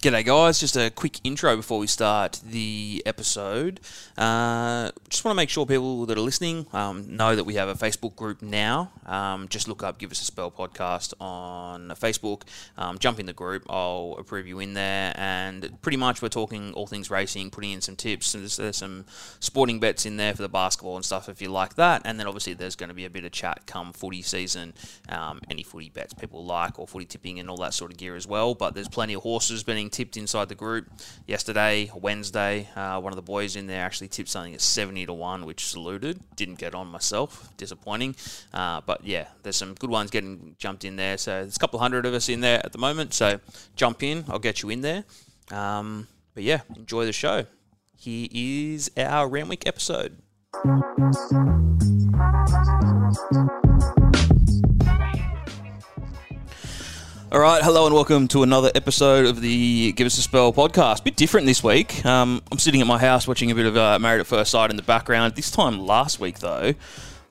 G'day, guys. Just a quick intro before we start the episode. Uh, just want to make sure people that are listening um, know that we have a Facebook group now. Um, just look up Give Us a Spell podcast on Facebook. Um, jump in the group. I'll approve you in there. And pretty much we're talking all things racing, putting in some tips. There's, there's some sporting bets in there for the basketball and stuff if you like that. And then obviously there's going to be a bit of chat come footy season. Um, any footy bets people like or footy tipping and all that sort of gear as well. But there's plenty of horses being tipped inside the group. Yesterday, Wednesday, uh, one of the boys in there actually tipped something at 70 to 1, which saluted. Didn't get on myself. Disappointing. Uh, but yeah, there's some good ones getting jumped in there. So there's a couple hundred of us in there at the moment. So jump in. I'll get you in there. Um, but yeah, enjoy the show. Here is our Randwick episode. All right, hello and welcome to another episode of the Give Us a Spell podcast. A Bit different this week. Um, I'm sitting at my house watching a bit of uh, Married at First Sight in the background. This time last week, though,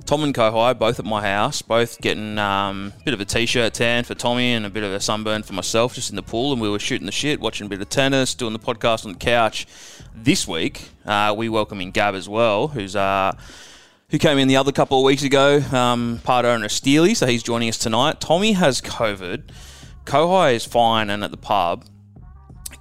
Tom and Kohai both at my house, both getting um, a bit of a t-shirt tan for Tommy and a bit of a sunburn for myself, just in the pool, and we were shooting the shit, watching a bit of tennis, doing the podcast on the couch. This week, uh, we welcome in Gab as well, who's. Uh, who came in the other couple of weeks ago, um, part owner of Steely, so he's joining us tonight. Tommy has COVID. Kohai is fine and at the pub.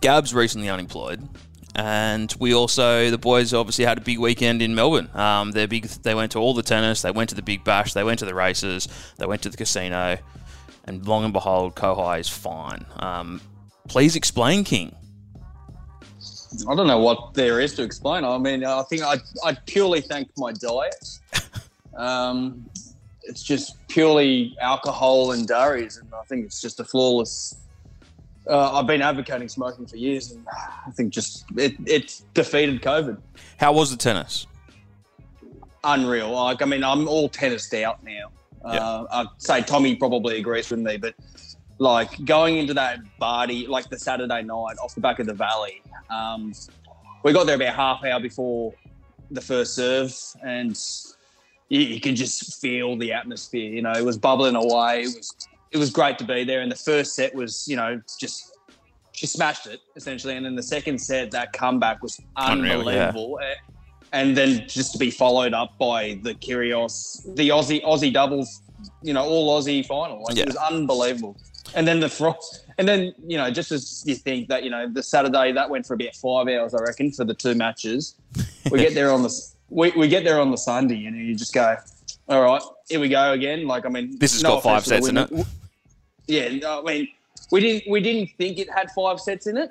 Gab's recently unemployed. And we also, the boys obviously had a big weekend in Melbourne. Um, they big, they went to all the tennis, they went to the Big Bash, they went to the races, they went to the casino, and long and behold, Kohai is fine. Um, please explain, King. I don't know what there is to explain. I mean, I think I I purely thank my diet. Um, it's just purely alcohol and dairies, and I think it's just a flawless. Uh, I've been advocating smoking for years, and I think just it it defeated COVID. How was the tennis? Unreal. Like I mean, I'm all tennised out now. Yeah. Uh, I'd say Tommy probably agrees with me, but like going into that party, like the Saturday night off the back of the valley, um, we got there about half hour before the first serve, and you, you can just feel the atmosphere. You know, it was bubbling away. It was it was great to be there. And the first set was, you know, just she smashed it essentially. And then the second set, that comeback was unbelievable. Unreal, yeah. And then just to be followed up by the Kyrgios, the Aussie Aussie doubles, you know, all Aussie final. Like, yeah. It was unbelievable. And then the frost. And then, you know, just as you think that, you know, the Saturday, that went for about five hours, I reckon, for the two matches. We get there on the we, we get there on the Sunday and you just go, all right, here we go again. Like, I mean, this has no got five sets in it. Yeah, I mean, we didn't we didn't think it had five sets in it,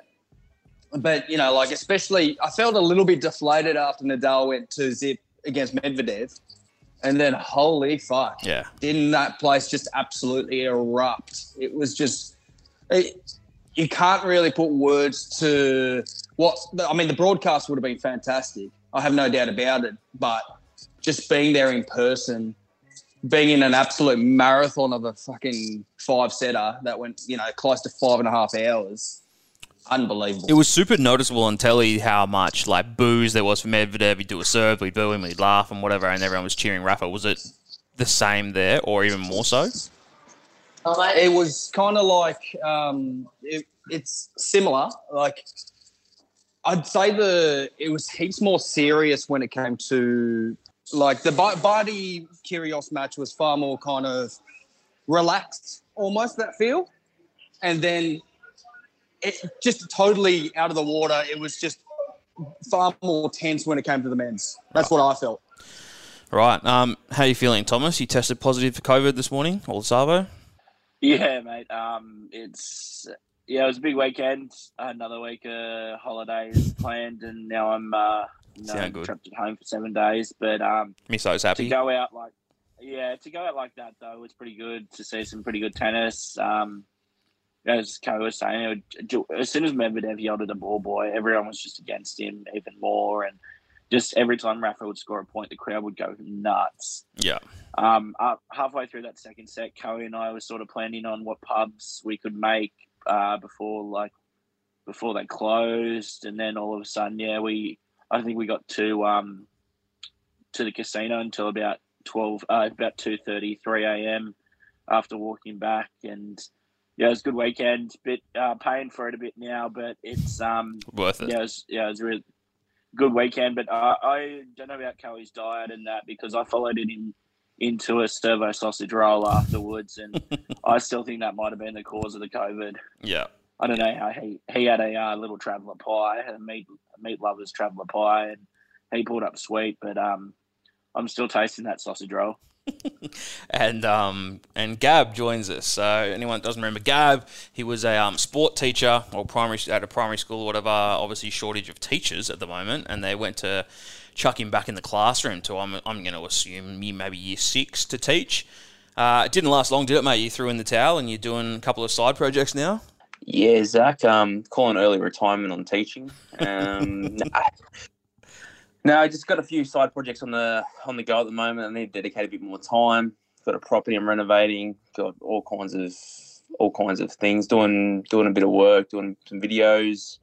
but you know, like especially, I felt a little bit deflated after Nadal went to zip against Medvedev, and then holy fuck, yeah, didn't that place just absolutely erupt? It was just. It, you can't really put words to what I mean. The broadcast would have been fantastic, I have no doubt about it. But just being there in person, being in an absolute marathon of a fucking five setter that went, you know, close to five and a half hours. Unbelievable. It was super noticeable on telly how much like booze there was for Medvedev. He'd do a serve, we'd boo him, we'd laugh and whatever, and everyone was cheering Rafa. Was it the same there, or even more so? It was kind of like um, it, it's similar. Like I'd say the it was heaps more serious when it came to like the body Kyrgios match was far more kind of relaxed, almost that feel, and then it just totally out of the water. It was just far more tense when it came to the men's. That's what I felt. Right. Um, how are you feeling, Thomas? You tested positive for COVID this morning, or Savo? Yeah, mate. Um, it's yeah, it was a big weekend. Another week of holidays planned, and now I'm uh, you know, trapped at home for seven days. But um, Misso's happy to go out like yeah, to go out like that though was pretty good to see some pretty good tennis. Um, as Ko was saying, as soon as Medvedev yelled at the ball boy, everyone was just against him even more, and just every time Rafa would score a point, the crowd would go nuts. Yeah. Um, up halfway through that second set, Ko and I were sort of planning on what pubs we could make uh, before like before they closed, and then all of a sudden, yeah, we I think we got to um, to the casino until about twelve, uh, about two thirty, three a.m. after walking back, and yeah, it was a good weekend. Bit uh, paying for it a bit now, but it's um Worth it. yeah, it was, yeah, it was a really good weekend. But uh, I don't know about Kelly's diet and that because I followed it in into a servo sausage roll afterwards, and I still think that might have been the cause of the COVID. Yeah. I don't know how he he had a uh, little traveller pie, a meat meat lovers traveller pie, and he pulled up sweet. But um, I'm still tasting that sausage roll. and um, and Gab joins us. So anyone that doesn't remember Gab, he was a um, sport teacher or primary at a primary school or whatever. Obviously, shortage of teachers at the moment, and they went to chuck him back in the classroom to I'm I'm going to assume maybe year six to teach. Uh, it didn't last long, did it, mate? You threw in the towel and you're doing a couple of side projects now. Yeah, Zach, um, calling early retirement on teaching. Um, nah. No, I just got a few side projects on the on the go at the moment. I need to dedicate a bit more time. Got a property I'm renovating. Got all kinds of all kinds of things. Doing doing a bit of work. Doing some videos.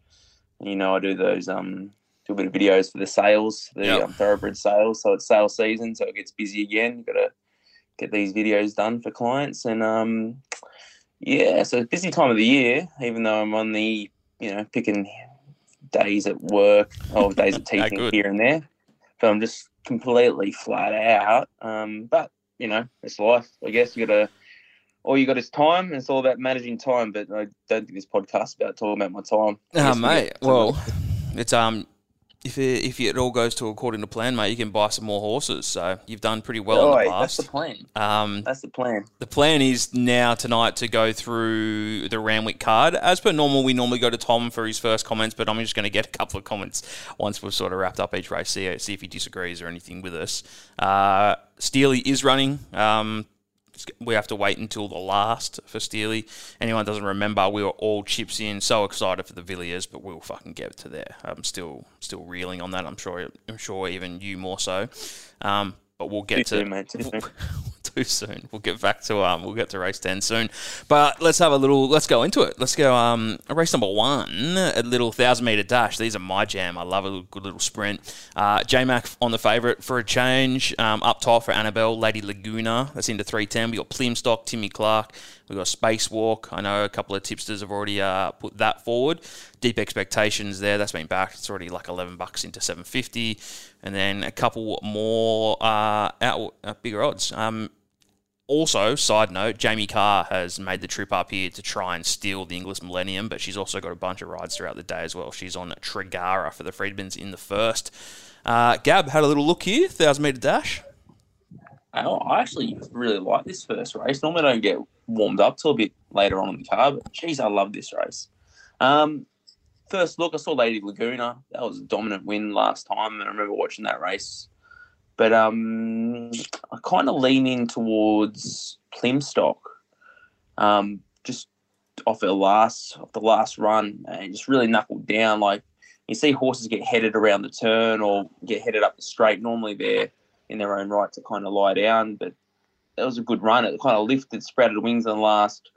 You know, I do those um do a bit of videos for the sales, the Yep. um, thoroughbred sales. So it's sales season, so it gets busy again. You've Got to get these videos done for clients, and um yeah, so it's a busy time of the year. Even though I'm on the you know picking days at work or days of teaching here and there, but I'm just completely flat out. Um, but you know, it's life. I guess you got to. All you got is time, and it's all about managing time. But I don't think this podcast is about talking about my time. Ah, guess mate. Well, it's um, if it, if it all goes to according to plan, mate, you can buy some more horses. So you've done pretty well in Oi, the that's the plan. Um, That's the plan. The plan is now tonight to go through the Randwick card. As per normal, we normally go to Tom for his first comments, but I'm just going to get a couple of comments once we've sort of wrapped up each race, see, see if he disagrees or anything with us. Uh, Steely is running. Um, we have to wait until the last for Steely. Anyone doesn't remember, we were all chips in, so excited for the Villiers, but we'll fucking get to there. I'm still still reeling on that. I'm sure I'm sure even you more so. Um, but we'll get Too to soon, mate. Too soon. too soon. We'll get back to um, we'll get to race ten soon. But let's have a little. Let's go into it. Let's go. Um, race number one, a little thousand meter dash. These are my jam. I love a little, good little sprint. Uh, J Mac on the favourite for a change. Um, up top for Annabelle, Lady Laguna. That's into three ten. We got Plimstock, Timmy Clark. We got Spacewalk. I know a couple of tipsters have already uh, put that forward. Deep expectations there. That's been back. It's already like eleven bucks into seven fifty, and then a couple more uh, out uh, bigger odds. Um, also, side note, Jamie Kah has made the trip up here to try and steal the Inglis Millennium, but she's also got a bunch of rides throughout the day as well. She's on Tregara for the Freedmans in the first. Uh, Gab had a little look here, thousand meter dash. Oh, I actually really like this first race. Normally, I don't get warmed up till a bit later on in the car, but geez, I love this race. Um, first look, I saw Lady Laguna. That was a dominant win last time, and I remember watching that race. But um, I kind of lean in towards Plimstock, um, just off the last, off the last run, and just really knuckled down. Like you see horses get headed around the turn or get headed up the straight. Normally, they're in their own right to kind of lie down. But that was a good run. It kind of lifted, sprouted wings in the last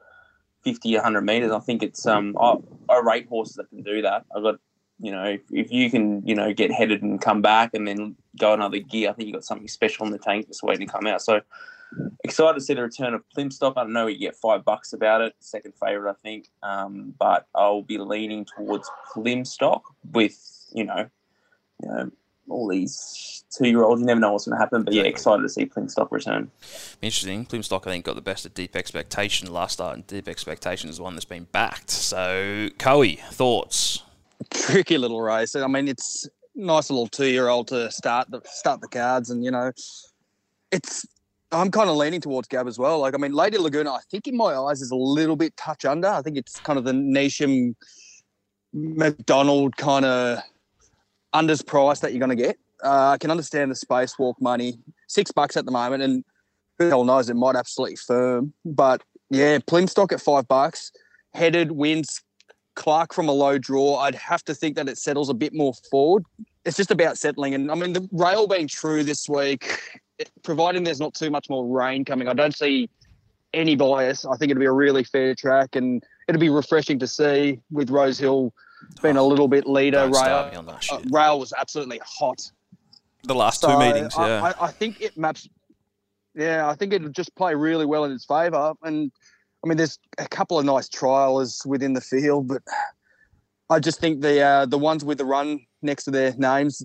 50, 100 meters. I think it's um, I, I rate horses that can do that. I've got, you know, if, if you can, you know, get headed and come back and then go another gear, I think you've got something special in the tank just waiting to come out. So excited to see the return of Plimstock. I don't know you get five bucks about it, second favorite, I think. Um, but I'll be leaning towards Plimstock with, you know, you know, all these two year olds. You never know what's going to happen. But yeah, excited to see Plimstock return. Interesting. Plimstock, I think, got the best of Deep Expectation last start, and Deep Expectation is the one that's been backed. So, Coe, thoughts? tricky little race. I mean, it's nice little two-year-old to start the start the cards, and you know, it's. I'm kind of leaning towards Gab as well. Like, I mean, Lady Laguna, I think in my eyes is a little bit touch under. I think it's kind of the Neasham McDonald kind of unders price that you're going to get. Uh, I can understand the spacewalk money, six bucks at the moment, and who hell knows, it might absolutely firm. But yeah, Plimstock at five bucks, headed wins Clark from a low draw, I'd have to think that it settles a bit more forward. It's just about settling. And I mean, the rail being true this week, providing there's not too much more rain coming, I don't see any bias. I think it'll be a really fair track and it'll be refreshing to see with Rose Hill being a little bit leader. Rail, me on that uh, rail was absolutely hot. the last So two meetings, I, yeah. I, I think it maps. Yeah, I think it'll just play really well in its favour. And I mean, there's a couple of nice trialers within the field, but I just think the uh, the ones with the run next to their names,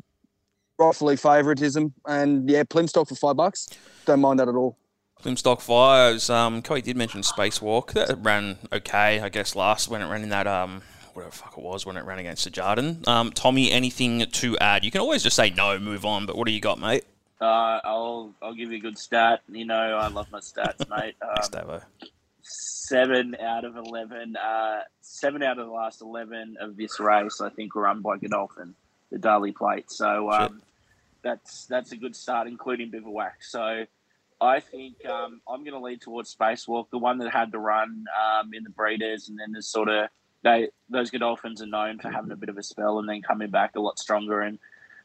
rightfully favouritism. And yeah, Plimstock for five bucks. Don't mind that at all. Plimstock Fires. Um, Coy did mention Spacewalk. That ran okay, I guess, last when it ran in that um, whatever the fuck it was when it ran against the Jardin. Um, Tommy, anything to add? You can always just say no, move on. But what do you got, mate? Uh, I'll I'll give you a good stat. You know, I love my stats, mate. Um, seven out of eleven. Uh, seven out of the last eleven of this race, I think, were run by Godolphin, the Darley Plate. So um, that's that's a good start, including Bivouac. So I think um, I'm going to lead towards Spacewalk, the one that had to run um, in the breeders, and then there's sort of they those Godolphins are known for having a bit of a spell and then coming back a lot stronger and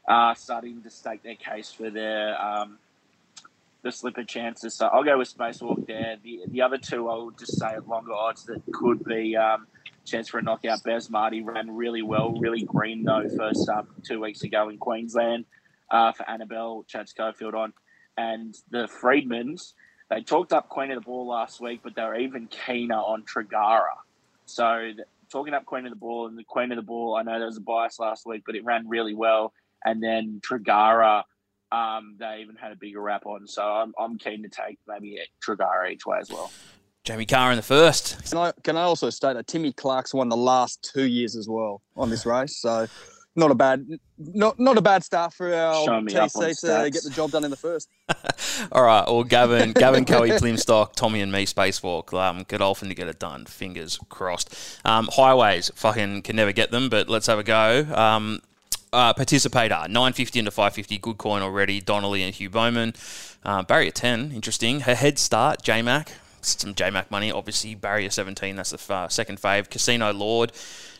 uh, starting to stake their case for their um, the slipper chances. So I'll go with Spacewalk there. The the other two, I would just say at longer odds that could be um, chance for a knockout. Bez Marty ran really well, really green though first up two weeks ago in Queensland uh, for Annabelle Chad Schofield on, and the Freedmans. They talked up Queen of the Ball last week, but they were even keener on Trigara. So talking up Queen of the Ball and the Queen of the Ball, I know there was a bias last week, but it ran really well. And then Trigara, um, they even had a bigger wrap on. So I'm, I'm keen to take maybe a Trigara each way as well. Jamie Kah in the first. Can I can I also state that Timmy Clark's won the last two years as well on this race, so not a bad not not a bad start for our Show me TC to stats. get the job done in the first. All right, well, Gavin, Gavin, Coey, Plimstock, Tommy, and me, Spacewalk. Um, Godolphin to get it done. Fingers crossed. Um, highways, fucking can never get them, but let's have a go. Um, uh, participator, 950 into 550, good coin already. Donnelly and Hugh Bowman. Uh, barrier 10, interesting. Her head start, J Mac. Some J Mac money, obviously. Barrier 17, that's the f- second fave. Casino Lord,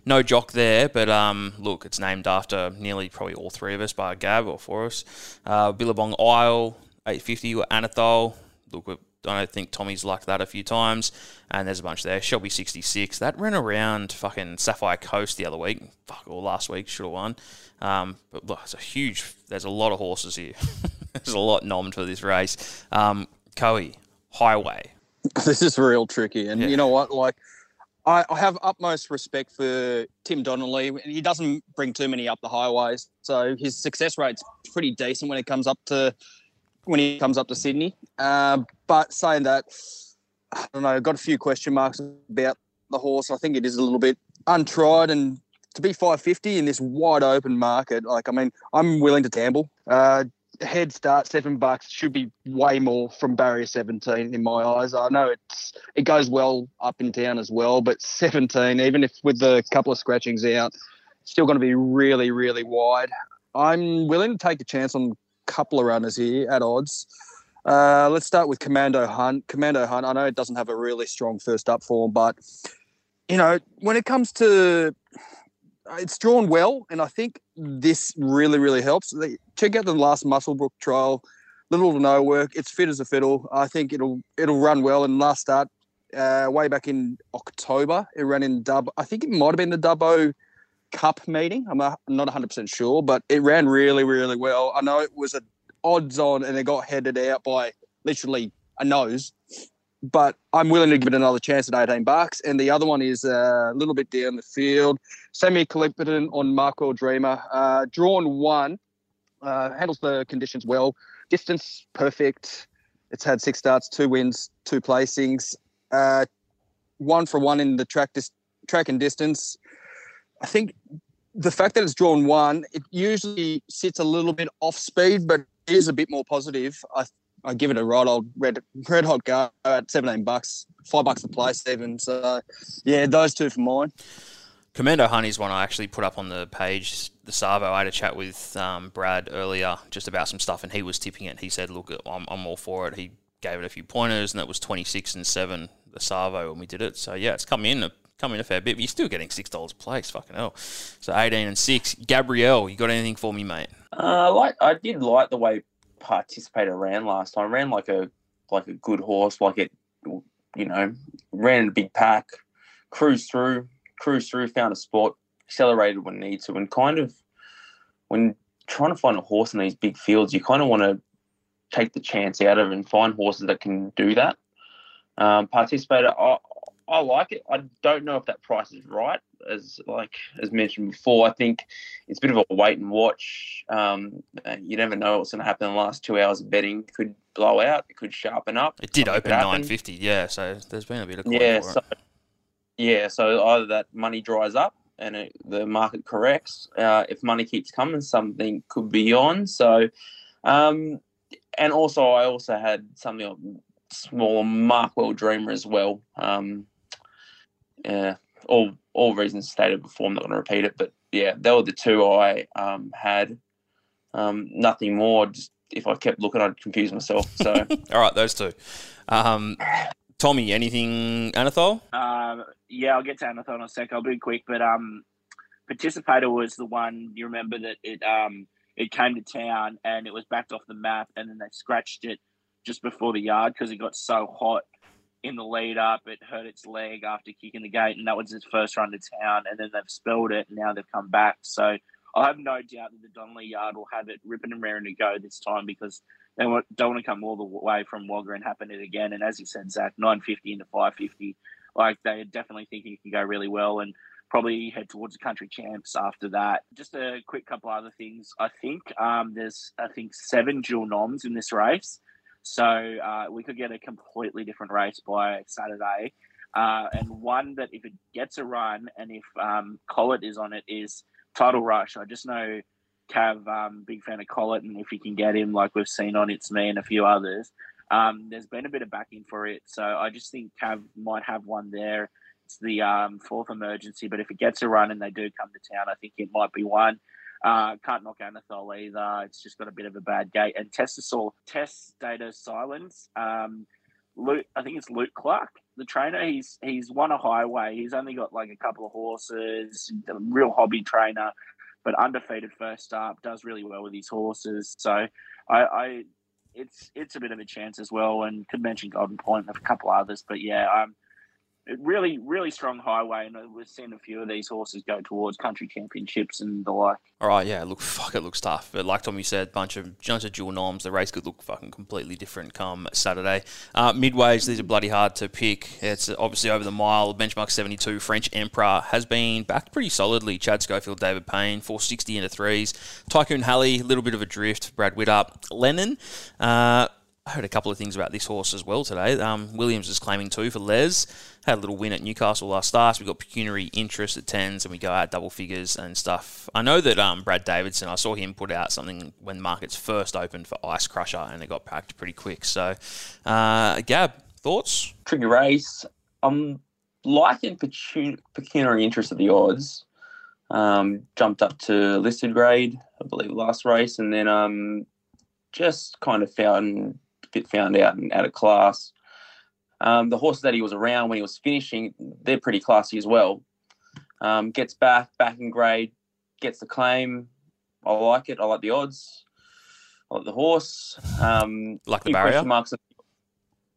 no jock there, but um, look, it's named after nearly probably all three of us, by Gab or for us. Uh, Billabong Isle, 850 or Anathol. Look, I don't think Tommy's liked that a few times. And there's a bunch there. Shelby 66. That ran around fucking Sapphire Coast the other week. Fuck, or last week. Should have won. Um, but look, it's a huge, there's a lot of horses here. there's a lot nommed for this race. Um, Coe, Highway. this is real tricky, and Yeah. you know what? Like, I, I have utmost respect for Tim Donnelly. He doesn't bring too many up the highways, so his success rate's pretty decent when it comes up to when he comes up to Sydney. Uh, but saying that, I don't know. Got a few question marks about the horse. I think it is a little bit untried, and to be 550 in this wide open market, like I mean, I'm willing to gamble. Uh, head start seven bucks should be way more from barrier 17 in my eyes. I know it's it goes well up in town as well, but 17, even if with the couple of scratchings out, still going to be really really wide. I'm willing to take a chance on a couple of runners here at odds. Uh, let's start with Commando Hunt. Commando Hunt. I know it doesn't have a really strong first up form, but you know when it comes to it's drawn well, and I think this really, really helps. Check out the last Muswellbrook trial, little to no work. It's fit as a fiddle. I think it'll it'll run well. And last start, uh, way back in October, it ran in Dub. I think it might have been the Dubbo Cup meeting. I'm not I'm not 100 percent sure, but it ran really, really well. I know it was a odds on, and it got headed out by literally a nose. But I'm willing to give it another chance at 18 bucks. And the other one is a little bit down the field. Sammy Clipperton on Markwell Dreamer. Uh, drawn one, uh, handles the conditions well. Distance perfect. It's had six starts, two wins, two placings. Uh, one for one in the track dis- track and distance. I think the fact that it's drawn one, it usually sits a little bit off speed, but is a bit more positive. I I give it a right old red red hot go at seventeen bucks, five bucks a place even. So yeah, those two for mine. Commando Honey's one I actually put up on the page, the Savo. I had a chat with um, Brad earlier just about some stuff, and he was tipping it. He said, "Look, I'm, I'm all for it." He gave it a few pointers, and that was 26 and seven the Savo when we did it. So yeah, it's come in a come in a fair bit, but you're still getting six dollars a place. Fucking hell. So 18 and six. Gabrielle, you got anything for me, mate? Uh, like I did like the way participator ran last time. Ran like a like a good horse, like it, you know, ran in a big pack, cruised through, cruised through, found a spot, accelerated when needed to, and kind of when trying to find a horse in these big fields, you kind of want to take the chance out of and find horses that can do that. Um, participator, I, I like it. I don't know if that price is right, as like as mentioned before. I think it's a bit of a wait and watch. Um, you never know what's going to happen in the last two hours of betting. Could blow out. It could sharpen up. It did open nine fifty. Yeah, so there's been a bit of yeah. So yeah, so either that money dries up and it, the market corrects. Uh, if money keeps coming, something could be on. So, um, and also I also had something smaller Markwell Dreamer as well. Um, yeah, all all reasons stated before. I'm not going to repeat it, but yeah, they were the two I um, had. Um, nothing more. Just if I kept looking, I'd confuse myself. So, all right, those two. Um, Tommy, anything Anathol? Um, yeah, I'll get to Anathol in a sec. I'll be quick, but um, participator was the one you remember that it um it came to town and it was backed off the map, and then they scratched it just before the yard because it got so hot in the lead up. It hurt its leg after kicking the gate, and that was its first run to town. And then they've spelled it, and now they've come back. So I have no doubt that the Donnelly yard will have it ripping and raring to go this time because they don't want to come all the way from Wagga and happen it again. And as you said, Zach, 950 into 550, like they're definitely thinking it can go really well. And probably head towards the country champs after that. Just a quick couple other things. I think um, there's I think seven dual noms in this race. So uh, we could get a completely different race by Saturday. Uh, and one that if it gets a run and if um, Collett is on it is Title Rush. I just know Cav, um, big fan of Collett, and if you can get him, like we've seen on It's Me and a few others, um, there's been a bit of backing for it. So I just think Cav might have one there. It's the um, fourth emergency, but if it gets a run and they do come to town, I think it might be one. Uh, can't knock Anathol either. It's just got a bit of a bad gate. And Testasaur, test data silence. Um, Luke, I think it's Luke Clark, the trainer. He's he's won a highway. He's only got like a couple of horses. A real hobby trainer, but undefeated first up. Does really well with his horses. So I, I it's it's a bit of a chance as well. And could mention Golden Point and a couple others. But yeah, um, really, really strong highway, and we've seen a few of these horses go towards country championships and the like. All right, yeah, look, fuck, it looks tough. But like Tommy said, bunch of bunch of dual norms. The race could look fucking completely different come Saturday. Uh, midways, these are bloody hard to pick. It's obviously over the mile. Benchmark seventy two. French Emperor has been backed pretty solidly. Chad Schofield, David Payne, four sixty into threes. Tycoon Halley, a little bit of a drift. Brad Widdup, Lennon. Uh, I heard a couple of things about this horse as well today. Um, Williams is claiming two for Les. Had a little win at Newcastle last start. We've got pecuniary interest at tens, and we go out double figures and stuff. I know that um, Brad Davidson. I saw him put out something when markets first opened for Ice Crusher, and it got packed pretty quick. So, uh, Gab, thoughts? Tricky race. I'm liking pecuniary interest at the odds. Um, jumped up to listed grade, I believe, last race, and then um, just kind of found bit found out and out of class. Um, the horses that he was around when he was finishing, they're pretty classy as well. Um, gets back, back in grade, gets the claim. I like it. I like the odds. I like the horse. Um, like the barrier. Marks of,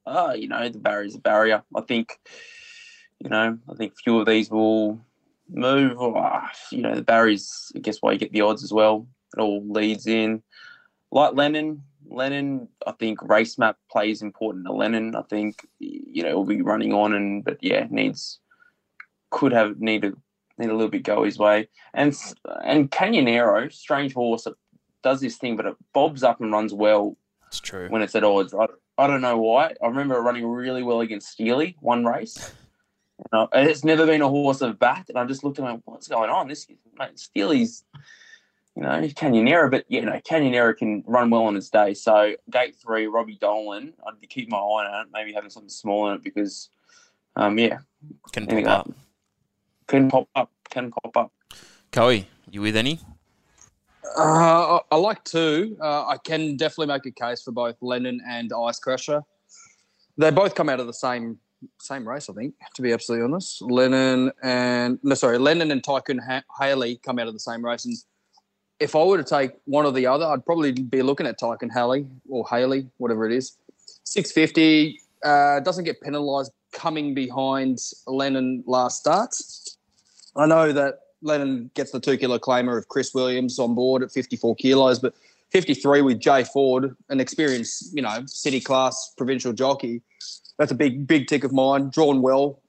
oh, you know, the barrier is a barrier. I think, you know, I think few of these will move. Oh, you know, the barriers. I guess why you get the odds as well. It all leads in. Like Lennon, Lennon, I think race map plays important to Lennon. I think you know will be running on and but yeah needs could have need a need a little bit go his way and and Canyonero, strange horse, that does this thing but it bobs up and runs well. It's true when it's at odds. I, I don't know why. I remember it running really well against Steely one race. You know, it's never been a horse of bat, and I just looked at him, what's going on? This mate, Steely's you know, Canyonero, but you know, Canyonero can run well on its day. So gate three, Robbie Dolan, I'd keep my eye on it, maybe having something small in it because, um, yeah, can pop up. Can pop up. Can pop up. Coey, you with any? Uh, I like two. Uh, I can definitely make a case for both Lennon and Ice Crusher. They both come out of the same same race, I think. To be absolutely honest, Lennon and no, sorry, Lennon and Tycoon ha- Haley come out of the same race, and if I were to take one or the other, I'd probably be looking at Tycoon Haley or Haley, whatever it is. 650 uh, doesn't get penalised coming behind Lennon last start. I know that Lennon gets the two kilo claimer of Chris Williams on board at 54 kilos, but 53 with Jay Ford, an experienced, you know, city class provincial jockey. That's a big, big tick of mine. Drawn well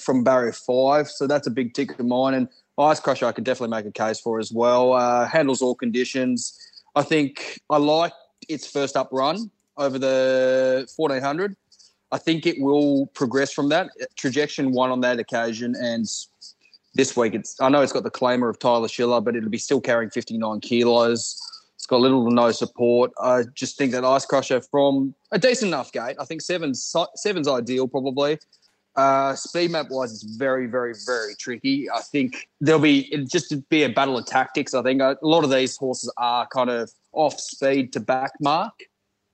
from barrier five, so that's a big tick of mine. And Ice Crusher, I could definitely make a case for as well. Uh, handles all conditions. I think I like its first up run over the 1400. I think it will progress from that. Trajection won on that occasion, and this week it's. I know it's got the claimer of Tyler Schiller, but it'll be still carrying 59 kilos. It's got little to no support. I just think that Ice Crusher from a decent enough gate. I think seven's seven's ideal probably. Uh, speed map wise, it's very, very, very tricky. I think there'll be it just be a battle of tactics. I think a lot of these horses are kind of off speed to back mark.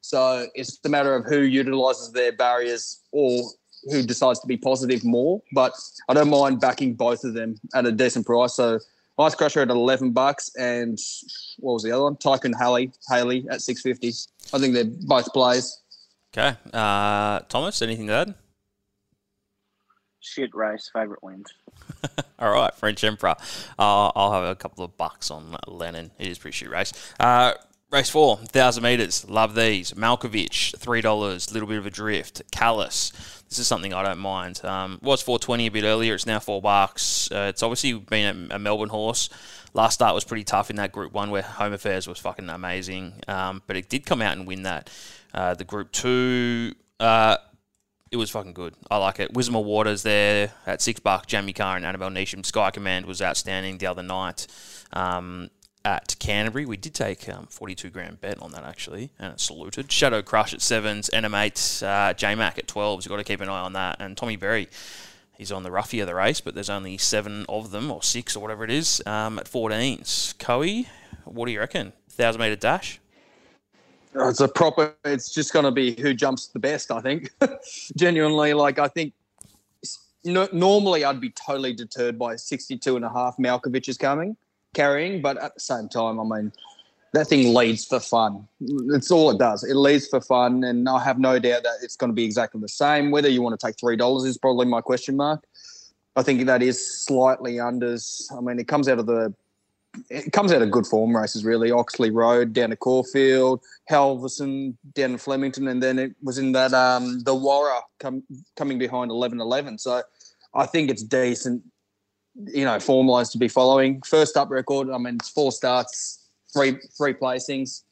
So it's a matter of who utilises their barriers or who decides to be positive more. But I don't mind backing both of them at a decent price. So Ice Crusher at eleven bucks, and what was the other one? Tycoon Haley Haley at six fifty. I think they're both plays. Okay, uh, Thomas, anything to add? Shit race, favourite wins. All right, French Emperor. Uh, I'll have a couple of bucks on Lennon. It is pretty shit race. Uh, Race four, 1,000 metres. Love these. Malkovich, $3. Little bit of a drift. Callus. This is something I don't mind. Um, was 420 a bit earlier. It's now 4 bucks. Uh, it's obviously been a, a, Melbourne horse. Last start was pretty tough in that Group 1 where Home Affairs was fucking amazing. Um, but it did come out and win that. Uh, the Group 2, uh, it was fucking good. I like it. Wismar Waters there at 6 bucks. Jamie Kah and Annabelle Neasham. Sky Command was outstanding the other night. Um, at Canterbury. We did take um, 42 grand bet on that actually, and it saluted. Shadow Crush at sevens, NM8, uh, J Mac at 12s. You've got to keep an eye on that. And Tommy Berry, he's on the roughie of the race, but there's only seven of them, or six, or whatever it is, um, at 14s. Coe, what do you reckon? 1,000 metre dash? It's a proper, it's just going to be who jumps the best, I think. Genuinely, like, I think no, normally I'd be totally deterred by 62 and a half Malkovich is coming carrying, but at the same time, I mean, that thing leads for fun. It's all it does. It leads for fun, and I have no doubt that it's going to be exactly the same. Whether you want to take three dollars is probably my question mark. I think that is slightly unders. I mean, it comes out of the it comes out of good form races really. Oxley Road down to Caulfield, Halverson down to Flemington, and then it was in that um the Warra com- coming behind eleven eleven. So I think it's decent you know, form lines to be following. First up record, I mean, it's four starts, three three placings.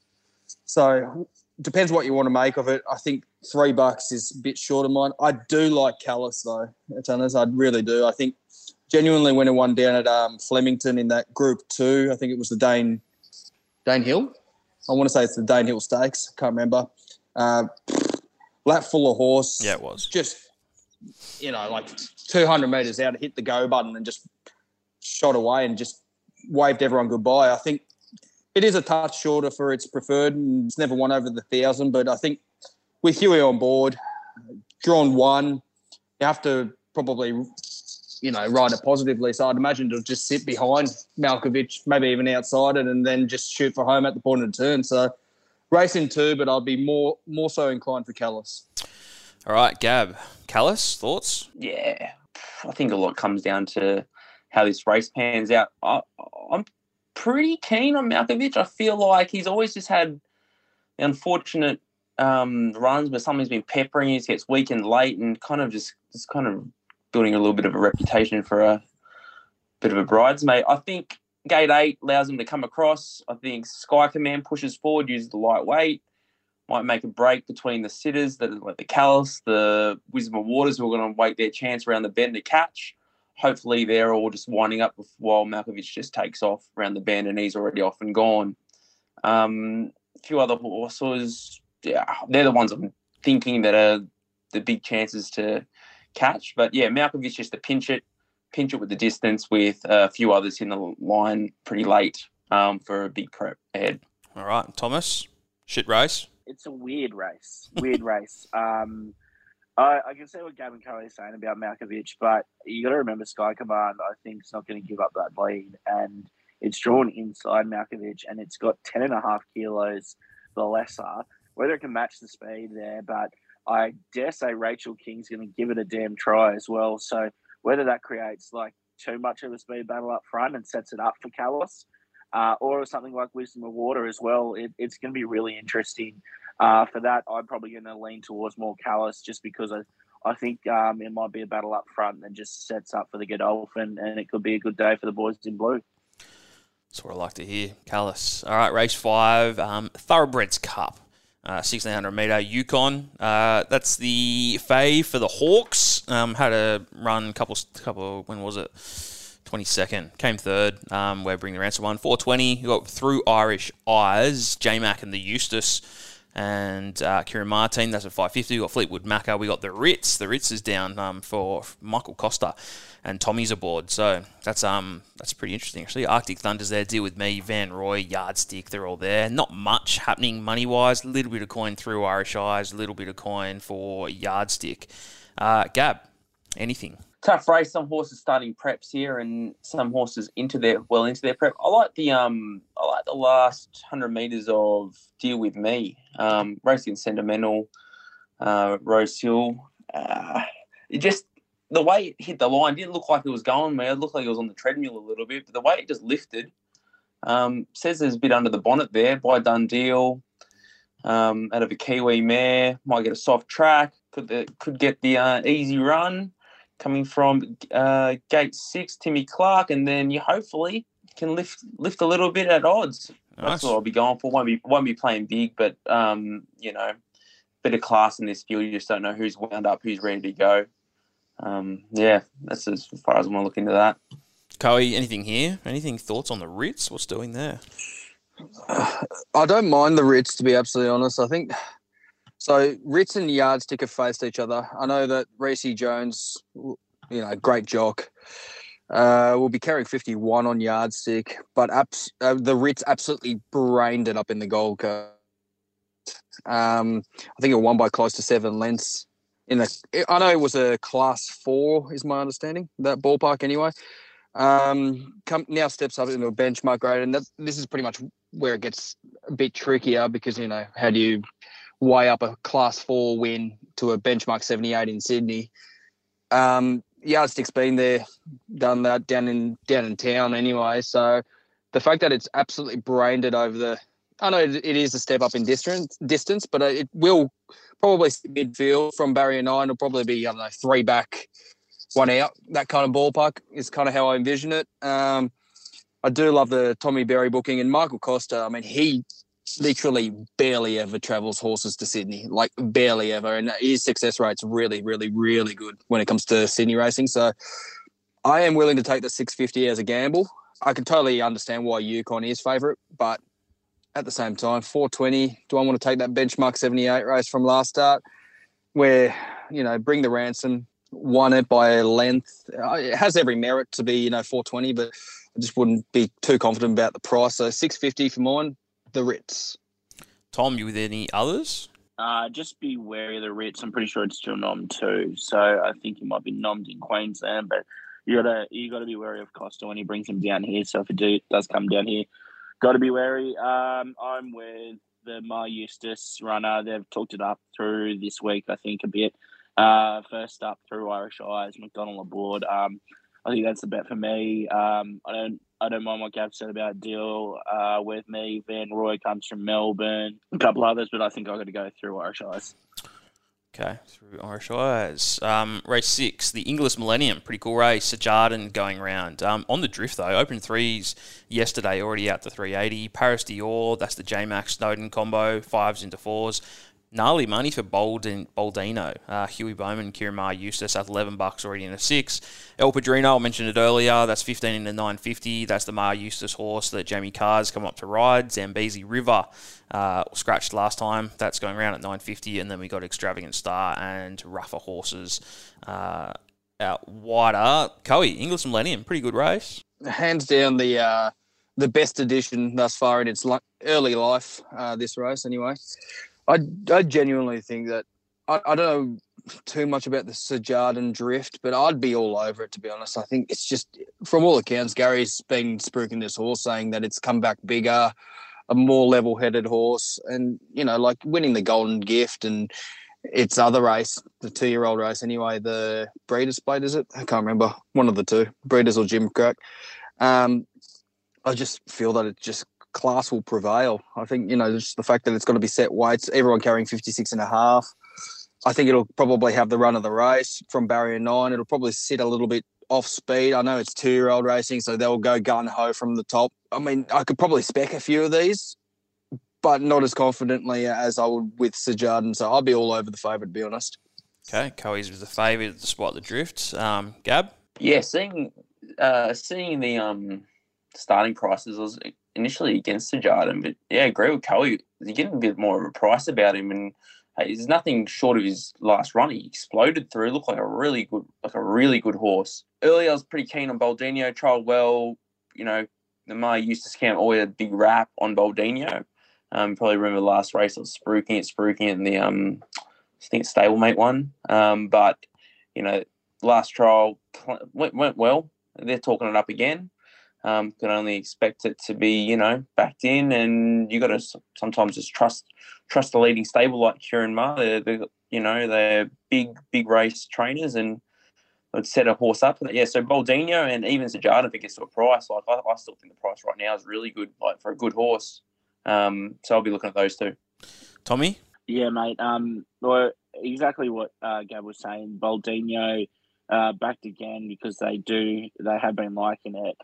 So depends what you want to make of it. I think three bucks is a bit short of mine. I do like Callus though, Tunners. I really do. I think genuinely went it won down at um, Flemington in that group two, I think it was the Dane Danehill. I want to say it's the Danehill Stakes. Can't remember. Uh, lap full of horse. Yeah, it was. Just you know, like 200 meters out, hit the go button and just shot away and just waved everyone goodbye. I think it is a touch shorter for its preferred and it's never won over the thousand, but I think with Huey on board, drawn one, you have to probably, you know, ride it positively. So I'd imagine it'll just sit behind Malkovich, maybe even outside it, and then just shoot for home at the point of the turn. So racing two, but I'd be more more so inclined for Callus. All right, Gab, Callus, thoughts? Yeah, I think a lot comes down to how this race pans out. I, am pretty keen on Malkovich. I feel like he's always just had the unfortunate um, runs where something's been peppering, he gets weak and late, and kind of just just kind of building a little bit of a reputation for a bit of a bridesmaid. I think gate eight allows him to come across. I think Sky Command pushes forward, uses the lightweight might make a break between the sitters are like the Callus, the Wisdom of Waters, who are going to wait their chance around the bend to catch. Hopefully, they're all just winding up while Malkovich just takes off around the bend and he's already off and gone. Um, a few other horses, yeah, they're the ones I'm thinking that are the big chances to catch. But yeah, Malkovich just to pinch it, pinch it with the distance with a few others in the line pretty late um, for a big prep ahead. All right, Thomas, shit race it's a weird race. Weird race. Um, I, I, can see what Gavin Curry is saying about Malkovich, but you got to remember Sky Command. I think is not going to give up that lead, and it's drawn inside Malkovich, and it's got ten and a half kilos the lesser. Whether it can match the speed there, but I dare say Rachel King's going to give it a damn try as well. So whether that creates like too much of a speed battle up front and sets it up for Callus, uh, or something like Wisdom of Water as well. It, it's going to be really interesting. Uh, for that, I'm probably going to lean towards more Callus just because I, I think um, it might be a battle up front that just sets up for the Godolphin, and it could be a good day for the boys in blue. That's what I like to hear. Callis. All right, race five, um, Thoroughbreds Cup. Uh, 1600 metre Yukon. Uh, that's the fave for the Hawks. Um, had a run couple couple when was it? 22nd. Came third. Um, we're bringing the answer one. 420. You got through Irish eyes. J Mac and the Eustace and uh, Kieran Martin. That's at 550. We got Fleetwood Macca. We got the Ritz. The Ritz is down um, for Michael Costa, and Tommy's aboard. So that's um that's pretty interesting actually. Arctic Thunder's there. Deal with me. Van Roy, Yardstick. They're all there. Not much happening money wise. A little bit of coin through Irish Eyes. A little bit of coin for Yardstick. Uh, Gab, anything? tough race. Some horses starting preps here, and some horses into their well into their prep. I like the um I like the last hundred meters of Deal with Me. Um, racing sentimental, uh, Rose Hill. Uh, it just the way it hit the line didn't look like it was going. Man, it looked like it was on the treadmill a little bit, but the way it just lifted. Um, says there's a bit under the bonnet there by Deal. Um, out of a Kiwi mare, might get a soft track. Could the, could get the uh, easy run coming from uh, gate six, Timmy Clark, and then you hopefully can lift lift a little bit at odds. Nice. That's what I'll be going for. Won't be won't be playing big, but um, you know, bit of class in this field. You just don't know who's wound up, who's ready to go. Um, yeah, that's as far as I want to look into that. Coey, anything here? Anything thoughts on the Ritz? What's doing there? I don't mind the Ritz to be absolutely honest. I think so Ritz and Yardstick have faced each other. I know that Reece Jones, you know, great jock, uh, will be carrying 51 on Yardstick, but abs- uh, the Ritz absolutely brained it up in the Gold Coast. Um, I think it won by close to seven lengths. In the, I know it was a class four, is my understanding. That ballpark, anyway. Um, come now steps up into a benchmark grade, and that, this is pretty much where it gets a bit trickier because you know how do you way up a class four win to a benchmark 78 in Sydney. Um, Yardstick's been there, done that down in down in town anyway. So the fact that it's absolutely brained it over the, I know it is a step up in distance, distance, but it will probably midfield from barrier nine. It'll probably be I don't know three back, one out. That kind of ballpark is kind of how I envision it. Um, I do love the Tommy Berry booking and Michael Costa. I mean, he literally barely ever travels horses to Sydney, like barely ever. And his success rate's really, really, really good when it comes to Sydney racing. So I am willing to take the 650 as a gamble. I can totally understand why Yukon is favourite, but at the same time, 420, do I want to take that benchmark 78 race from last start where, you know, bring the ransom, won it by a length. Uh, it has every merit to be, you know, 420, but I just wouldn't be too confident about the price. So 650 for mine, the Ritz. Tom, you with any others? Uh, just be wary of the Ritz. I'm pretty sure it's still nom too, so I think he might be nommed in Queensland. But you gotta you gotta be wary of Costa when he brings him down here. So if it do, does come down here, got to be wary. Um, I'm with the Maher Eustace runner. They've talked it up through this week, I think, a bit. Uh, first up through Irish Eyes, McDonald aboard. Um, I think that's the bet for me. Um, I don't I don't mind what Gav said about Deal uh, with me. Van Roy comes from Melbourne, a couple others, but I think I've got to go through Irish Eyes. Okay, through Irish Eyes. Um, race six, the Inglis Millennium. Pretty cool race. Sejardin going round. Um, on the drift, though, open threes yesterday, already out to 380. Paris Dior, that's the J Max Snowden combo, fives into fours. Gnarly money for Boldin, Boldino. Uh, Huey Bowman, Ciaron Maher Eustace, that's 11 bucks already in a six. El Padrino, I mentioned it earlier, that's 15 in the 950. That's the Maher Eustace horse that Jamie Kah's come up to ride. Zambezi River, uh, scratched last time. That's going around at 950. And then we got Extravagant Star and rougher horses uh, out wider. Coey, Inglis Millennium, pretty good race. Hands down the uh, the best edition thus far in its early life, uh, this race anyway. I, I genuinely think that I, I don't know too much about the Sejardin drift, but I'd be all over it to be honest. I think it's just from all accounts, Gary's been spruiking this horse, saying that it's come back bigger, a more level-headed horse, and you know, like winning the Golden Gift and its other race, the two-year-old race anyway, the Breeders' Plate, is it? I can't remember one of the two, Breeders or Gimcrack. Um, I just feel that it just class will prevail. I think, you know, just the fact that it's going to be set weights, everyone carrying 56 and a half. I think it'll probably have the run of the race from barrier nine. It'll probably sit a little bit off speed. I know it's two year old racing, so they'll go gun ho from the top. I mean, I could probably spec a few of these, but not as confidently as I would with Sir Jarden. So I'll be all over the favourite, to be honest. Okay, Coey's was the favourite despite the drifts. Um, Gab? Yeah, seeing uh, seeing the um, starting prices, I was initially against Sejardin, but yeah, I agree with Coey. You're getting a bit more of a price about him, and hey, there's nothing short of his last run. He exploded through, looked like a really good, like a really good horse. Earlier, I was pretty keen on Boldino. Trial well, you know. The Maher Eustace camp always a big rap on Boldino. Um, probably remember the last race I was spruiking it, spruiking in the um, I think stablemate one. Um, but you know, last trial went, went well. They're talking it up again. Um, can only expect it to be, you know, backed in, and you got to sometimes just trust trust the leading stable like Ciaron Maher. They're, they're, you know, they're big big race trainers and would set a horse up. Yeah, so Boldino and even Sejardin, if it gets to a price, like I, I, still think the price right now is really good, like for a good horse. Um, so I'll be looking at those two. Tommy. Yeah, mate. Um, well, exactly what uh, Gab was saying. Boldino uh, backed again because they do they have been liking it.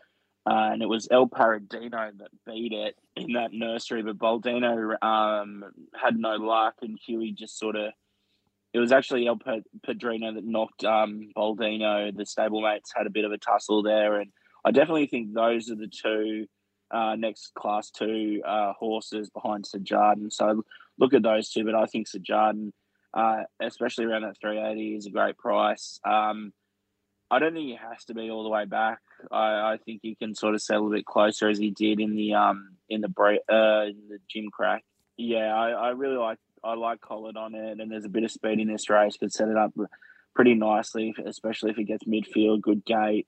Uh, and it was El Padrino that beat it in that nursery, but Boldino um, had no luck, and Huey just sort of. It was actually El Padrino that knocked um, Boldino. The stablemates had a bit of a tussle there, and I definitely think those are the two uh, next class two uh, horses behind Sejardin. So look at those two, but I think Sejardin, uh, especially around that 380, is a great price. Um, I don't think he has to be all the way back. I, I think he can sort of settle a bit closer as he did in the um in the break uh in the Gimcrack. Yeah, I, I really like I like Collard on it, and there's a bit of speed in this race. Could set it up pretty nicely, especially if it gets midfield, good gate.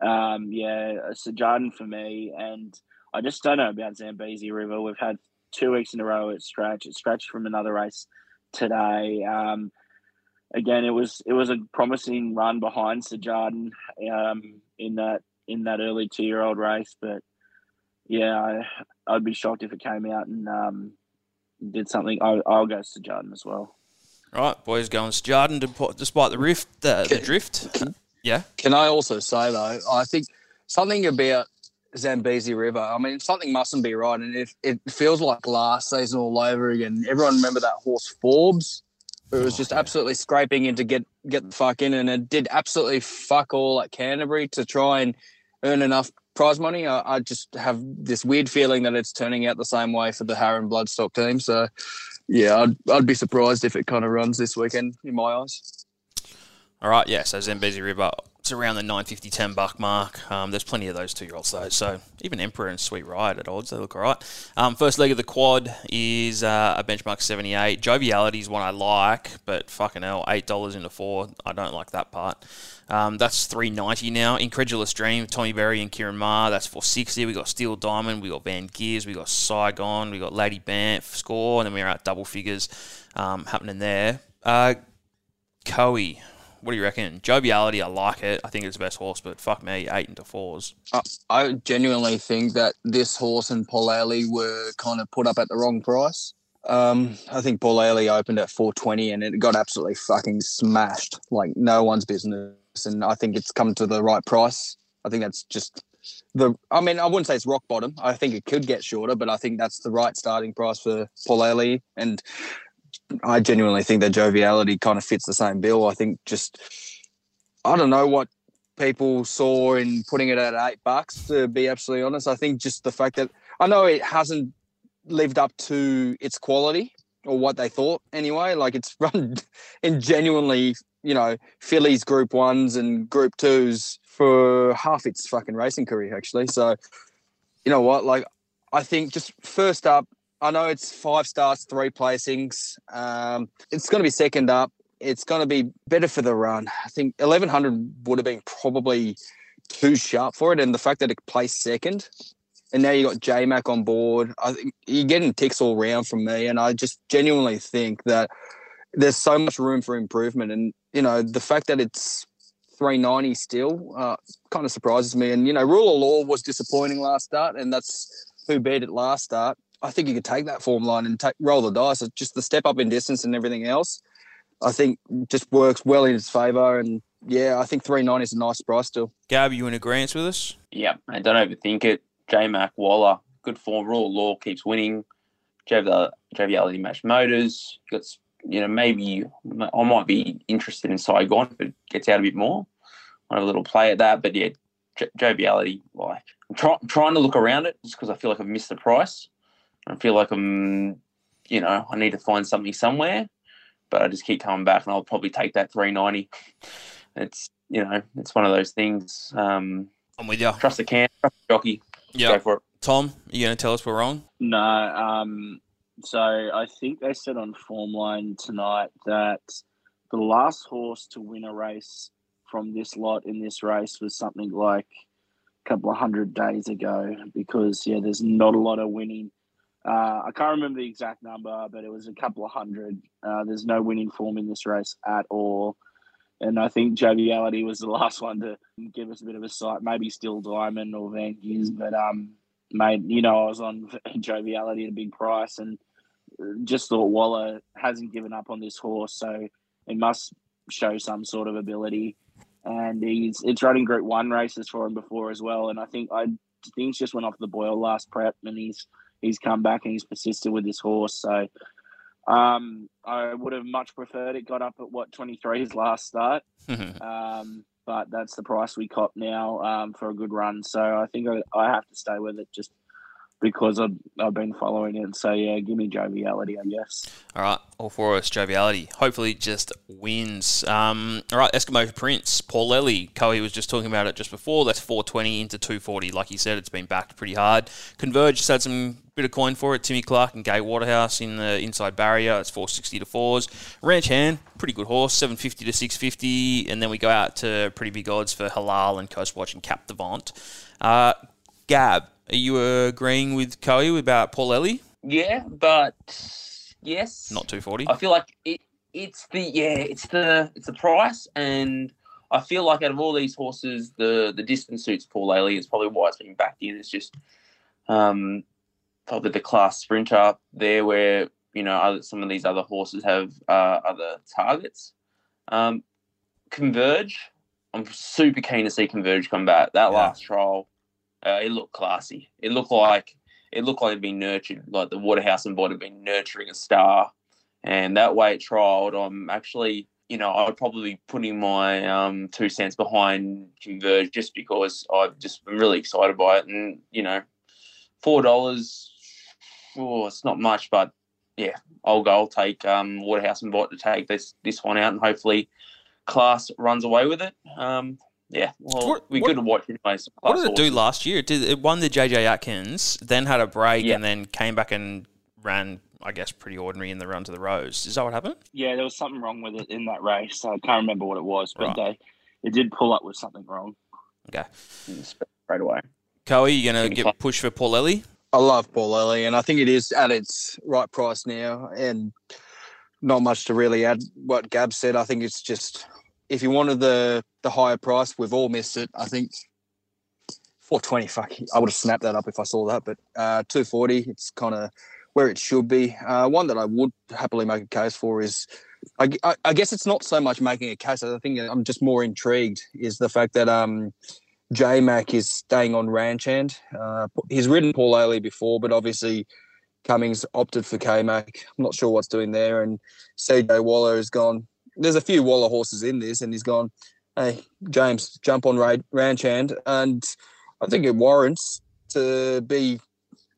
Um, yeah, Sejardin for me, and I just don't know about Zambezi River. We've had two weeks in a row at stretch. It stretched from another race today. Um, again, it was it was a promising run behind Sejardin um, in that in that early two year old race, but yeah, I, would be shocked if it came out and um, did something. I, will go Sejardin as well. Right, boys, going Sejardin despite the rift, the, the drift. Yeah. Can I also say though, I think something about Zambezi River. I mean, something mustn't be right, and it, it feels like last season all over again. Everyone remember that horse Forbes? It was oh, just yeah. absolutely scraping in to get get the fuck in, and it did absolutely fuck all at Canterbury to try and earn enough prize money. I, I just have this weird feeling that it's turning out the same way for the Harron Bloodstock team. So, yeah, I'd, I'd be surprised if it kind of runs this weekend in my eyes. All right, yeah. So Zambezi River it's around the 950 10 buck mark. Um, there's plenty of those two year olds though. So even Emperor and Sweet Ride at odds, they look all right. Um, first leg of the quad is uh, a benchmark 78. Joviality is one I like, but fucking hell, $8 into four. I don't like that part. Um, that's 390 now. Incredulous Dream, Tommy Berry and Ciaron Maher. That's 460. We got Steel Diamond. We got Van Gears. We got Saigon. We got Lady Banff score, and then we're at double figures um, happening there. Uh, Coey, what do you reckon? Joviality, I like it. I think it's the best horse, but fuck me, eight into fours. Uh, I genuinely think that this horse and Paul Ailey were kind of put up at the wrong price. Um, I think Paul Ailey opened at 420 and it got absolutely fucking smashed like no one's business. And I think it's come to the right price. I think that's just the. I mean, I wouldn't say it's rock bottom. I think it could get shorter, but I think that's the right starting price for Paul Ailey. And I genuinely think that joviality kind of fits the same bill. I think just I don't know what people saw in putting it at eight bucks. To be absolutely honest, I think just the fact that I know it hasn't lived up to its quality or what they thought anyway. Like it's run in genuinely, you know, fillies Group Ones and Group Twos for half its fucking racing career actually. So you know what, like I think just first up, I know it's five starts, three placings. Um, it's going to be second up. It's going to be better for the run. I think 1100 would have been probably too sharp for it. And the fact that it placed second, and now you got J Mac on board, I think you're getting ticks all round from me. And I just genuinely think that there's so much room for improvement. And, you know, the fact that it's 390 still uh, kind of surprises me. And, you know, rule of law was disappointing last start, and that's who beat it last start. I think you could take that form line and take, roll the dice. It's just the step up in distance and everything else. I think just works well in his favour. And yeah, I think three nine is a nice price still. Gab, you in agreement with us? Yeah, and don't overthink it. J Mac Waller, good form. Raw Law keeps winning. Joviality Match Motors. Got you know maybe I might be interested in Saigon if it gets out a bit more. I have a little play at that, but yeah, Joviality. Like I'm, try, I'm trying to look around it just because I feel like I've missed the price. I feel like I'm, you know, I need to find something somewhere, but I just keep coming back, and I'll probably take that 390. It's you know, it's one of those things. Um, I'm with you. Trust the can, trust the jockey. Yeah. Go for it. Tom, are you going to tell us we're wrong? No. Um, so I think they said on Form Line tonight that the last horse to win a race from this lot in this race was something like a couple of hundred days ago because, yeah, there's not a lot of winning. Uh, I can't remember the exact number, but it was a couple of hundred. Uh, there's no winning form in this race at all. And I think Joviality was the last one to give us a bit of a sight. Maybe Steel Diamond or Van Giz, but um, mate, you know, I was on Joviality at a big price and just thought Waller hasn't given up on this horse, so it must show some sort of ability. And he's it's running Group One races for him before as well. And I think I things just went off the boil last prep, and he's he's come back and he's persisted with this horse. So um, I would have much preferred it got up at what 23 his last start. um, but that's the price we cop now um, for a good run. So I think I, I have to stay with it just because I've, I've been following it. So yeah, give me joviality, I guess. All right, all for us, joviality. Hopefully, just wins. Um, all right, Eskimo Prince, Paul Lely. Coey was just talking about it just before. That's 420 into 240. Like he said, it's been backed pretty hard. Converge just had some bit of coin for it. Timmy Clark and Gai Waterhouse in the inside barrier. It's 460 to fours. Ranch Hand, pretty good horse, 750 to 650. And then we go out to pretty big odds for Halal and Coastwatch and Cap Devant. Uh, Gab, are you agreeing with Coey about Paul Ellie? Yeah, but yes, not two forty. I feel like it. It's the yeah, it's the it's the price, and I feel like out of all these horses, the the distance suits Paul Ellie. It's probably why it's being backed in. It's just um, probably the class sprinter there, where you know other, some of these other horses have uh, other targets. Um, Converge, I'm super keen to see Converge come back. That yeah. last trial uh, it looked classy. It looked like it looked like it'd been nurtured, like the Waterhouse and Bott had been nurturing a star. And that way it trialled. I'm actually, you know, I'd probably be putting my um, two cents behind Converge just because I've just been really excited by it. And, you know, four dollars, oh, it's not much, but yeah, I'll go. I'll take um, Waterhouse and Bott to take this this one out, and hopefully, class runs away with it. Um, yeah, well, what, we could have watched anyways. What did it do last year? It did it won the JJ Atkins, then had a break, yeah. and then came back and ran. I guess pretty ordinary in the run to the Rose. Is that what happened? Yeah, there was something wrong with it in that race. I can't remember what it was, but right. they it did pull up with something wrong. Okay, mm, right away. Coey, you gonna get push for Paul Ellie? I love Paul Ellie, and I think it is at its right price now, and not much to really add. What Gab said, I think it's just if you wanted the the higher price, we've all missed it. I think 420. Fuck, I would have snapped that up if I saw that. But uh, 240, it's kind of where it should be. Uh, one that I would happily make a case for is, I, I, I, guess it's not so much making a case. I think I'm just more intrigued is the fact that um, J Mac is staying on ranch hand. Uh, he's ridden Paul Ailey before, but obviously. Cummings opted for K Mac. I'm not sure what's doing there. And CJ Waller has gone, there's a few Waller horses in this, and he's gone, hey, James, jump on Ra- Ranch Hand. And I think it warrants to be,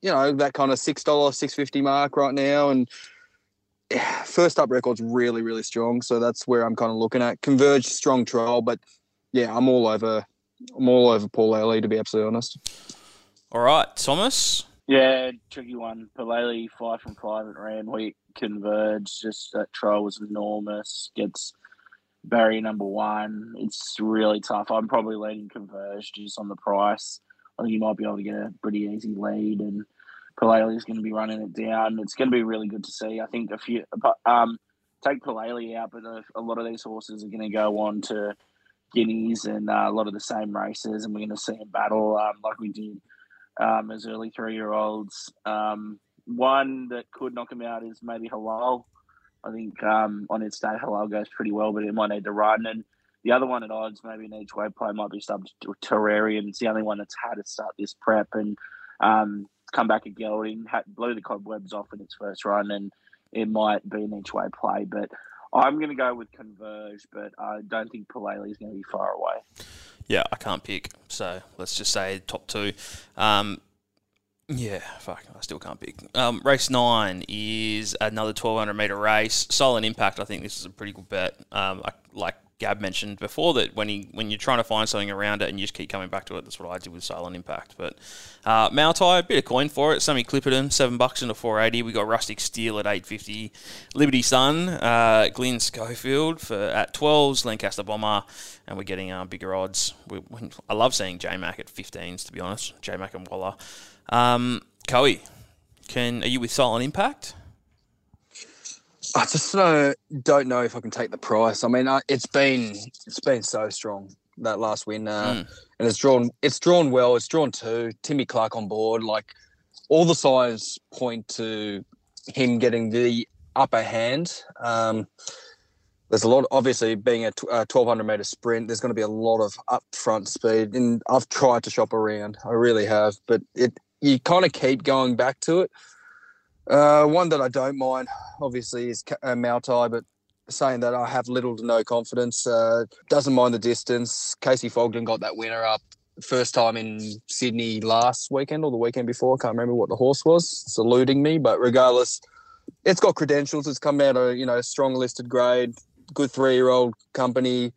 you know, that kind of $6, 650 mark right now. And yeah, first up record's really, really strong. So that's where I'm kind of looking at. Converge, strong trial, but yeah, I'm all over. I'm all over Paul Ailey, to be absolutely honest. All right, Thomas. Yeah, tricky one. Palele five from five at Randwick converge. Just that trial was enormous. Gets Barry number one. It's really tough. I'm probably leading converge just on the price. I think you might be able to get a pretty easy lead, and Palele is going to be running it down. It's going to be really good to see. I think a few um, take Palele out, but a, a lot of these horses are going to go on to Guineas and uh, a lot of the same races, and we're going to see them battle um, like we did um, as early three year olds. Um, one that could knock him out is maybe Halal. I think um, on its day, Halal goes pretty well, but it might need to run. And the other one at odds, maybe an each way play, might be subject to Terrarium. It's the only one that's had to start this prep and um, come back at gelding, had, blew the cobwebs off in its first run, and it might be an each way play. But I'm going to go with Converge, but I don't think Palele is going to be far away. Yeah, I can't pick. So let's just say top two. Um, yeah, fuck, I still can't pick. Um, race nine is another 1200 meter race. Silent Impact, I think this is a pretty good bet. Um, I, like Gab mentioned before, that when he when you're trying to find something around it and you just keep coming back to it, that's what I did with Silent Impact. But uh, Mautai, a bit of coin for it. Sammy Clipperton, seven bucks into 480. We got Rustic Steel at 850. Liberty Sun, uh, Glyn Schofield for at 12s. Lancaster Bomber, and we're getting uh, bigger odds. We, we, I love seeing J Mac at 15s, to be honest. J Mac and Waller. Um, Coey, can are you with Silent Impact? I just uh, don't know if I can take the price. I mean, uh, it's been it's been so strong that last win, uh, mm. and it's drawn it's drawn well. It's drawn two. Timmy Clark on board. Like all the signs point to him getting the upper hand. Um, there's a lot, obviously, being a, t- a 1200 meter sprint, there's going to be a lot of upfront speed. And I've tried to shop around, I really have, but it you kind of keep going back to it. Uh, one that I don't mind, obviously, is uh, Mautai, but saying that I have little to no confidence. Uh, doesn't mind the distance. Casey Fogden got that winner up first time in Sydney last weekend or the weekend before. I can't remember what the horse was. It's eluding me, but regardless, it's got credentials. It's come out a you know strong listed grade, good three year old company.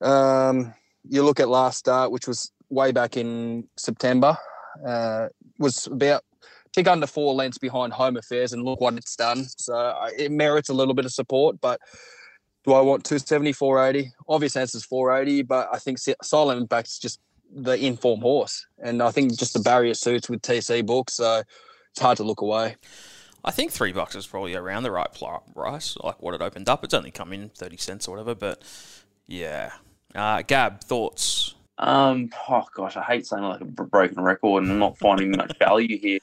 Um, you look at last start, which was way back in September uh, was about tick under four lengths behind Home Affairs, and look what it's done. So it merits a little bit of support. But do I want 270, 480? Obvious answer is 480, but I think Silent Impact's just the inform horse, and I think just the barrier suits with TC books, so it's hard to look away. I think three bucks is probably around the right price, like what it opened up. It's only come in thirty cents or whatever, but yeah. Uh, Gab, thoughts? Um, oh gosh, I hate saying like a broken record and not finding much value here.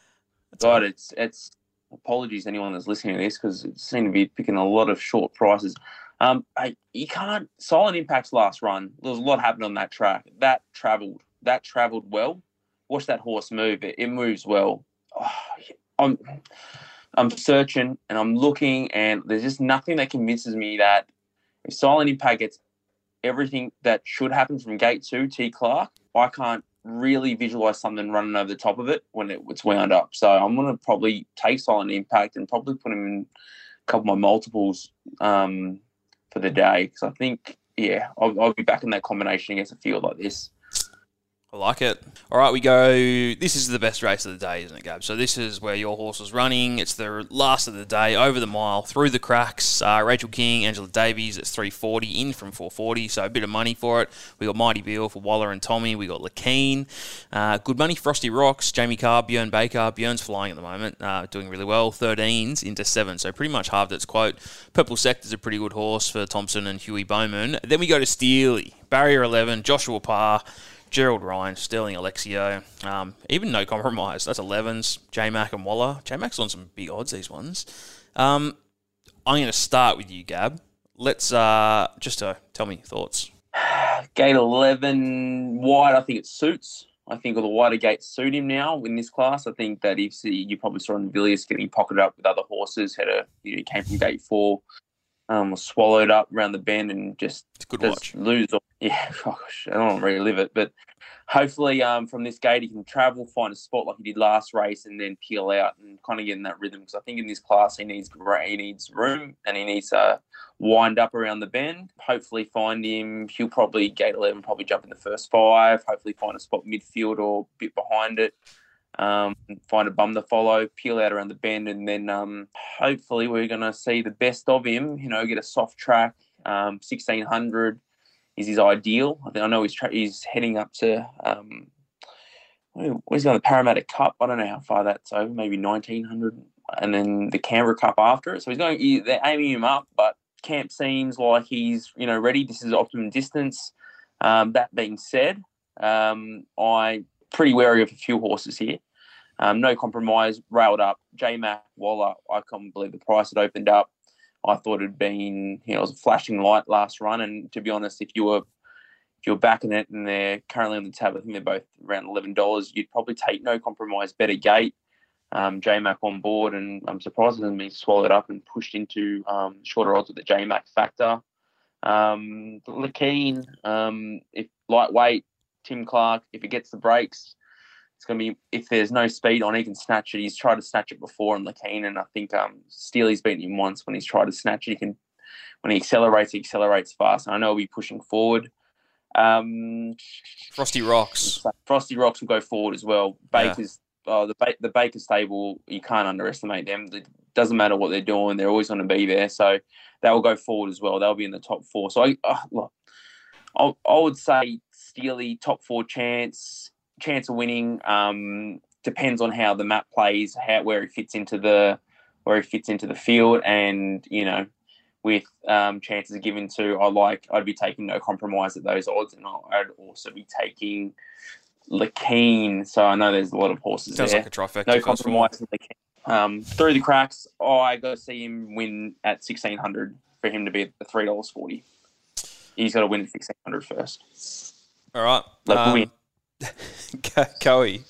God, it's it's apologies to anyone that's listening to this because it seemed to be picking a lot of short prices. Um, I, you can't Silent Impact's last run. There was a lot happened on that track. That travelled. That travelled well. Watch that horse move. It, it moves well. Oh, I'm I'm searching and I'm looking, and there's just nothing that convinces me that if Silent Impact gets everything that should happen from gate two, T Clark, I can't really visualize something running over the top of it when it, it's wound up. So I'm going to probably take Silent Impact and probably put him in a couple of my multiples um, for the day because I think, yeah, I'll, I'll, be back in that combination against a field like this. I like it. All right, we go. This is the best race of the day, isn't it, Gab? So this is where your horse is running. It's the last of the day, over the mile, through the cracks. Uh, Rachel King, Angela Davies, it's 340, in from 440, so a bit of money for it. We got Mighty Bill for Waller and Tommy. We got Lakeen. Uh, good money, Frosty Rocks, Jamie Kah, Bjorn Baker. Bjorn's flying at the moment, uh, doing really well. 13s into 7, so pretty much halved its quote. Purple Sector's a pretty good horse for Thompson and Huey Bowman. Then we go to Steely, Barrier 11, Joshua Parr. Gerald Ryan, Sterling Alexiou, um, even no compromise. That's 11s. J Mac and Waller. J Mac's on some big odds, these ones. Um, I'm going to start with you, Gab. Let's uh, just uh, tell me your thoughts. Gate 11 wide, I think it suits. I think all the wider gates suit him now in this class. I think that if you probably saw in Villiers getting pocketed up with other horses, had a you know, came from gate four, um, was swallowed up around the bend and just watch. lose yeah, gosh, I don't want to relive it, but hopefully um, from this gate he can travel, find a spot like he did last race, and then peel out and kind of get in that rhythm. Because I think in this class he needs he needs room and he needs to wind up around the bend. Hopefully find him. He'll probably gate eleven, probably jump in the first five. Hopefully find a spot midfield or a bit behind it. Um, find a bum to follow, peel out around the bend, and then um, hopefully we're going to see the best of him. You know, get a soft track, um, sixteen hundred is his ideal. I think I know he's tra- he's heading up to um, where's he going the Parramatta Cup? I don't know how far that's over, maybe nineteen hundred, and then the Canberra Cup after it. So he's going. He, they're aiming him up, but camp seems like he's you know ready. This is optimum distance. Um, that being said, um, I pretty wary of a few horses here. Um, no compromise, railed up. J Mac Waller, I can't believe the price it opened up. I thought it had been, you know, it was a flashing light last run. And to be honest, if you were if you're backing it and they're currently on the tab, I think they're both around eleven dollars. You'd probably take no compromise, better gate. Um, JMac on board, and I'm surprised it hasn't been swallowed up and pushed into um, shorter odds with the JMac factor. Um, Lakeen, um, if lightweight, Tim Clark, if he gets the breaks, it's going to be if there's no speed on, he can snatch it. He's tried to snatch it before in Lakeen, and I think um, Steely's beaten him once when he's tried to snatch it. He can when he accelerates, he accelerates fast. And I know he'll be pushing forward. Um, Frosty Rocks. Frosty Rocks will go forward as well. Baker's yeah. uh, the ba- the Baker stable. You can't underestimate them. It doesn't matter what they're doing; they're always going to be there. So they will go forward as well. They'll be in the top four. So I uh, look, I, I would say Steely top four chance chance of winning. Um, depends on how the map plays, how where it fits into the where he fits into the field, and you know with um, chances given to, I like, I'd be taking no compromise at those odds, and I'd also be taking Lakeen. So I know there's a lot of horses Sounds there. like a trifecta. No compromise Um, through the cracks, oh, I got to see him win at sixteen hundred for him to be at the three dollars forty. He's got to win at sixteen hundred first. All right, Like, um, win. Coey.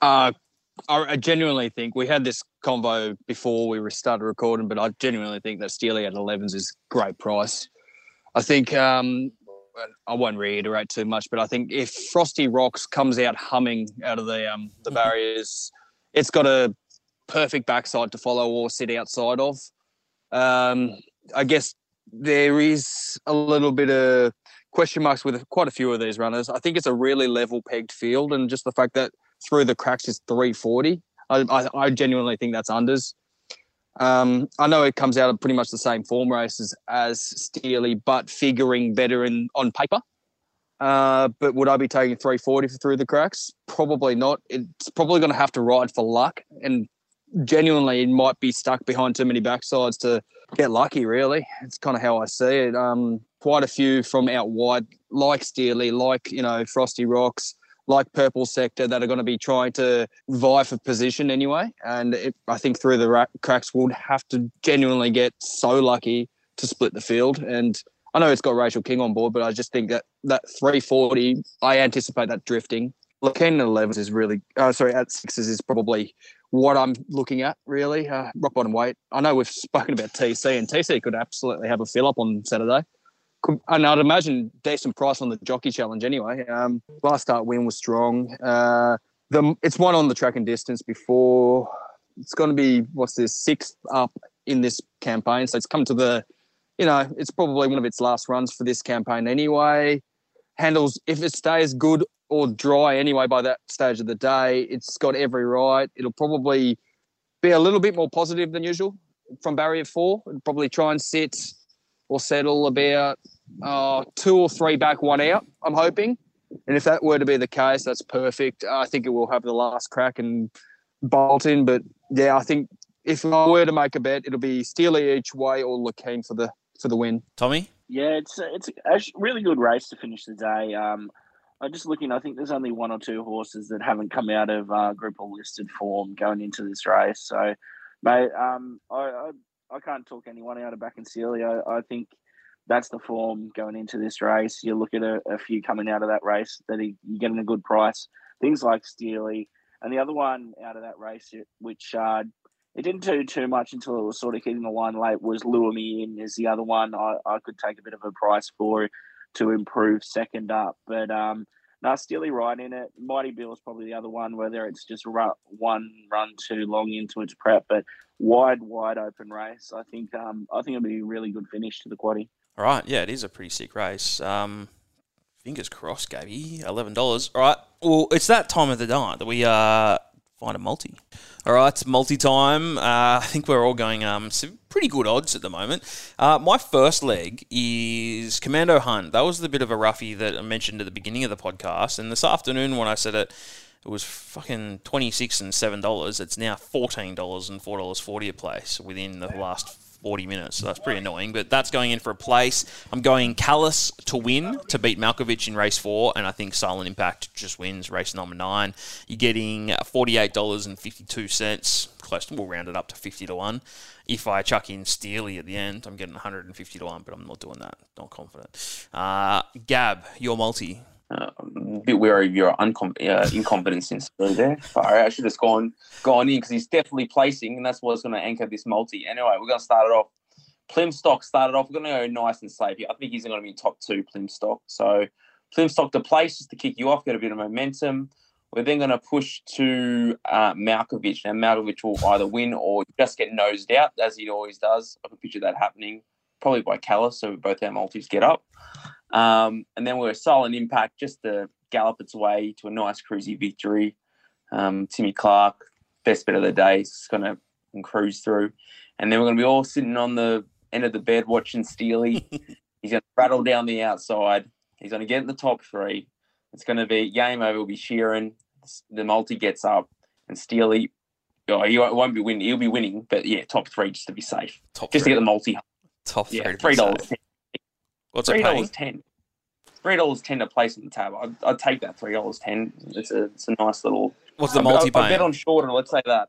Uh, I I genuinely think we had this convo before we started recording, but I genuinely think that Steely at 11s is great price. I think um, I won't reiterate too much, but I think if Frosty Rocks comes out humming out of the um, the barriers, it's got a perfect backside to follow or sit outside of. Um, I guess there is a little bit of question marks with quite a few of these runners. I think it's a really level pegged field, and just the fact that through the cracks is 340. I, I, I genuinely think that's unders. Um, I know it comes out of pretty much the same form races as Steely, but figuring better in on paper. Uh, but would I be taking 340 for through the cracks? Probably not. It's probably going to have to ride for luck, and genuinely, it might be stuck behind too many backsides to get lucky. Really, it's kind of how I see it. Um, quite a few from out wide, like Steely, like you know Frosty Rocks, like Purple Sector, that are going to be trying to vie for position anyway. And it, I think through the ra- cracks, would have to genuinely get so lucky to split the field. And I know it's got Rachel King on board, but I just think that that 340, I anticipate that drifting. Looking at 11s is really, uh, sorry, at sixes is probably what I'm looking at, really. Uh, rock bottom weight. I know we've spoken about TC, and TC could absolutely have a fill up on Saturday. Could, and I'd imagine decent price on the jockey challenge anyway. Um, last start win was strong. Uh, the it's one on the track and distance before. It's going to be what's this sixth up in this campaign, so it's come to the, you know, it's probably one of its last runs for this campaign anyway. Handles if it stays good or dry anyway by that stage of the day, it's got every right. It'll probably be a little bit more positive than usual from barrier four. It'll probably try and sit or settle about uh, two or three back, one out. I'm hoping, and if that were to be the case, that's perfect. I think it will have the last crack and bolt in. But yeah, I think if I were to make a bet, it'll be Steely each way or Lakeen for the for the win. Tommy. Yeah, it's a, it's a really good race to finish the day. Um, I'm just looking. I think there's only one or two horses that haven't come out of uh, group or listed form going into this race. So, mate, um, I, I, I can't talk anyone out of back in Steely. I, I think that's the form going into this race. You look at a, a few coming out of that race that he, you're getting a good price. Things like Steely, and the other one out of that race, which uh, it didn't do too much until it was sort of hitting the line late, was Lure Me In is the other one I, I could take a bit of a price for to improve second up. But um, now Steely right in it. Mighty Bill is probably the other one, whether it's just one run too long into its prep, but wide, wide open race. I think um, I think it'll be a really good finish to the quaddy. All right, yeah, it is a pretty sick race. Um, fingers crossed, Gabby. Eleven dollars. All right. Well, it's that time of the night that we uh, find a multi. All right, multi time. Uh, I think we're all going um, some pretty good odds at the moment. Uh, my first leg is Commando Hunt. That was the bit of a roughie that I mentioned at the beginning of the podcast, and this afternoon when I said it. It was fucking twenty six and seven dollars. It's now fourteen dollars and four dollars forty a place within the last 40 minutes. So that's pretty annoying. But that's going in for a place. I'm going Callis to win to beat Malkovich in race four, and I think Silent Impact just wins race number nine. You're getting $48.52. Close. We'll round it up to 50 to 1. If I chuck in Steely at the end, I'm getting 150 to 1, but I'm not doing that. Not confident. Uh, Gab, your multi. A bit wary of your uncom- uh, incompetence in Steely there. Sorry, I should have gone gone in because he's definitely placing, and that's what's going to anchor this multi. Anyway, we're going to start it off. Plimstock started off. We're going to go nice and safe. here. I think he's going to be top two, Plimstock. So Plimstock to place just to kick you off, get a bit of momentum. We're then going to push to uh, Malkovich. Now, Malkovich will either win or just get nosed out, as he always does. I can picture that happening, probably by Callis, so both our multis get up. Um, and then we're Silent Impact just to gallop its way to a nice cruisy victory. Um, Timmy Clark, best bet of the day, is going to cruise through. And then we're going to be all sitting on the end of the bed watching Steely. He's going to rattle down the outside. He's going to get in the top three. It's going to be game over. Will be Sheeran. The multi gets up, and Steely. Oh, he won't be winning. He'll be winning, but yeah, top three just to be safe. Top just three. to get the multi. Top three. Yeah, to three dollars. Safe. What's three dollars ten. Three dollars ten to place in the tab. I'd, I'd take that three dollars ten. It's a it's a nice little. What's the multi I, I bet paying? on shorter. Let's say that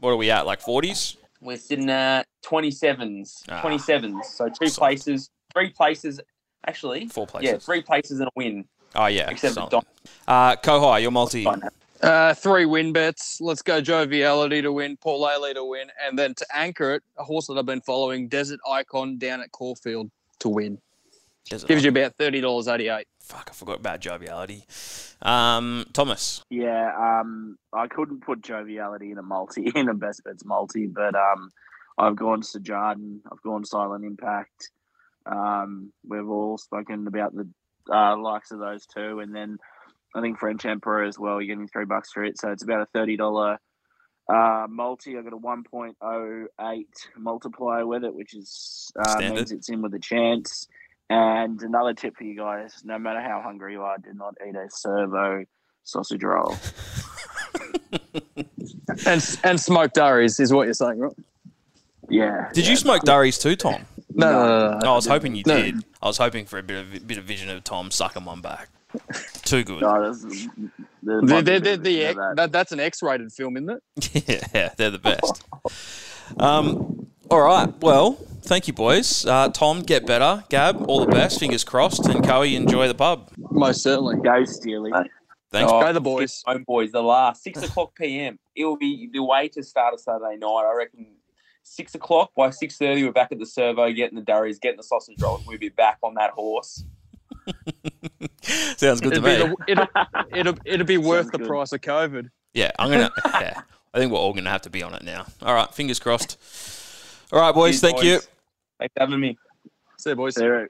What are we at? Like 40s? we're sitting at twenty sevens. Ah. Twenty sevens. So two Soft. places, three places. Actually, Four places. yeah, three places and a win. Oh, yeah. Except for. Don. Uh, Kohai, your multi. Uh, three win bets. Let's go joviality to win, Paul Laley to win, and then to anchor it, a horse that I've been following, Desert Icon down at Caulfield to win. Desert Gives you about thirty dollars eighty eight. Fuck, I forgot about joviality. Um, Thomas. Yeah, um, I couldn't put joviality in a multi in a best bets multi, but um, I've gone Sejardin, I've gone Silent Impact. Um, we've all spoken about the uh, likes of those two, and then I think French Emperor as well. You're getting three bucks for it, so it's about a thirty dollar uh, multi. I got a one point oh eight multiplier with it, which is uh, Standard. means it's in with a chance. And another tip for you guys: no matter how hungry you are, do not eat a servo sausage roll. And and smoked durries is what you're saying, right? Yeah. Did yeah, you smoke durries too, Tom? No, no, no, no, Oh, I was hoping you No. did. I was hoping for a bit of bit of vision of Tom sucking one back. Too good. No, that's, the, They're, they're, they're the, that, that's an X-rated film, isn't it? yeah, they're the best. Um, all right. Well, thank you, boys. Uh, Tom, get better. Gab, all the best. Fingers crossed. And Coe, enjoy the pub. Most certainly. Go Steely. Thanks. Oh, Go the boys. Home boys, the last six o'clock PM. It will be the way to start a Saturday night. I reckon six o'clock by six thirty. We're back at the servo, getting the durries, getting the sausage rolls. We'll be back on that horse. Sounds good to It'll be, me. the, it'll, it'll, it'll be worth Sounds the good. price of COVID. Yeah, I'm gonna. Yeah, I think we're all gonna have to be on it now. All right. Fingers crossed. All right, boys. Cheers, thank you. Thanks for having me. See you, boys. Zero.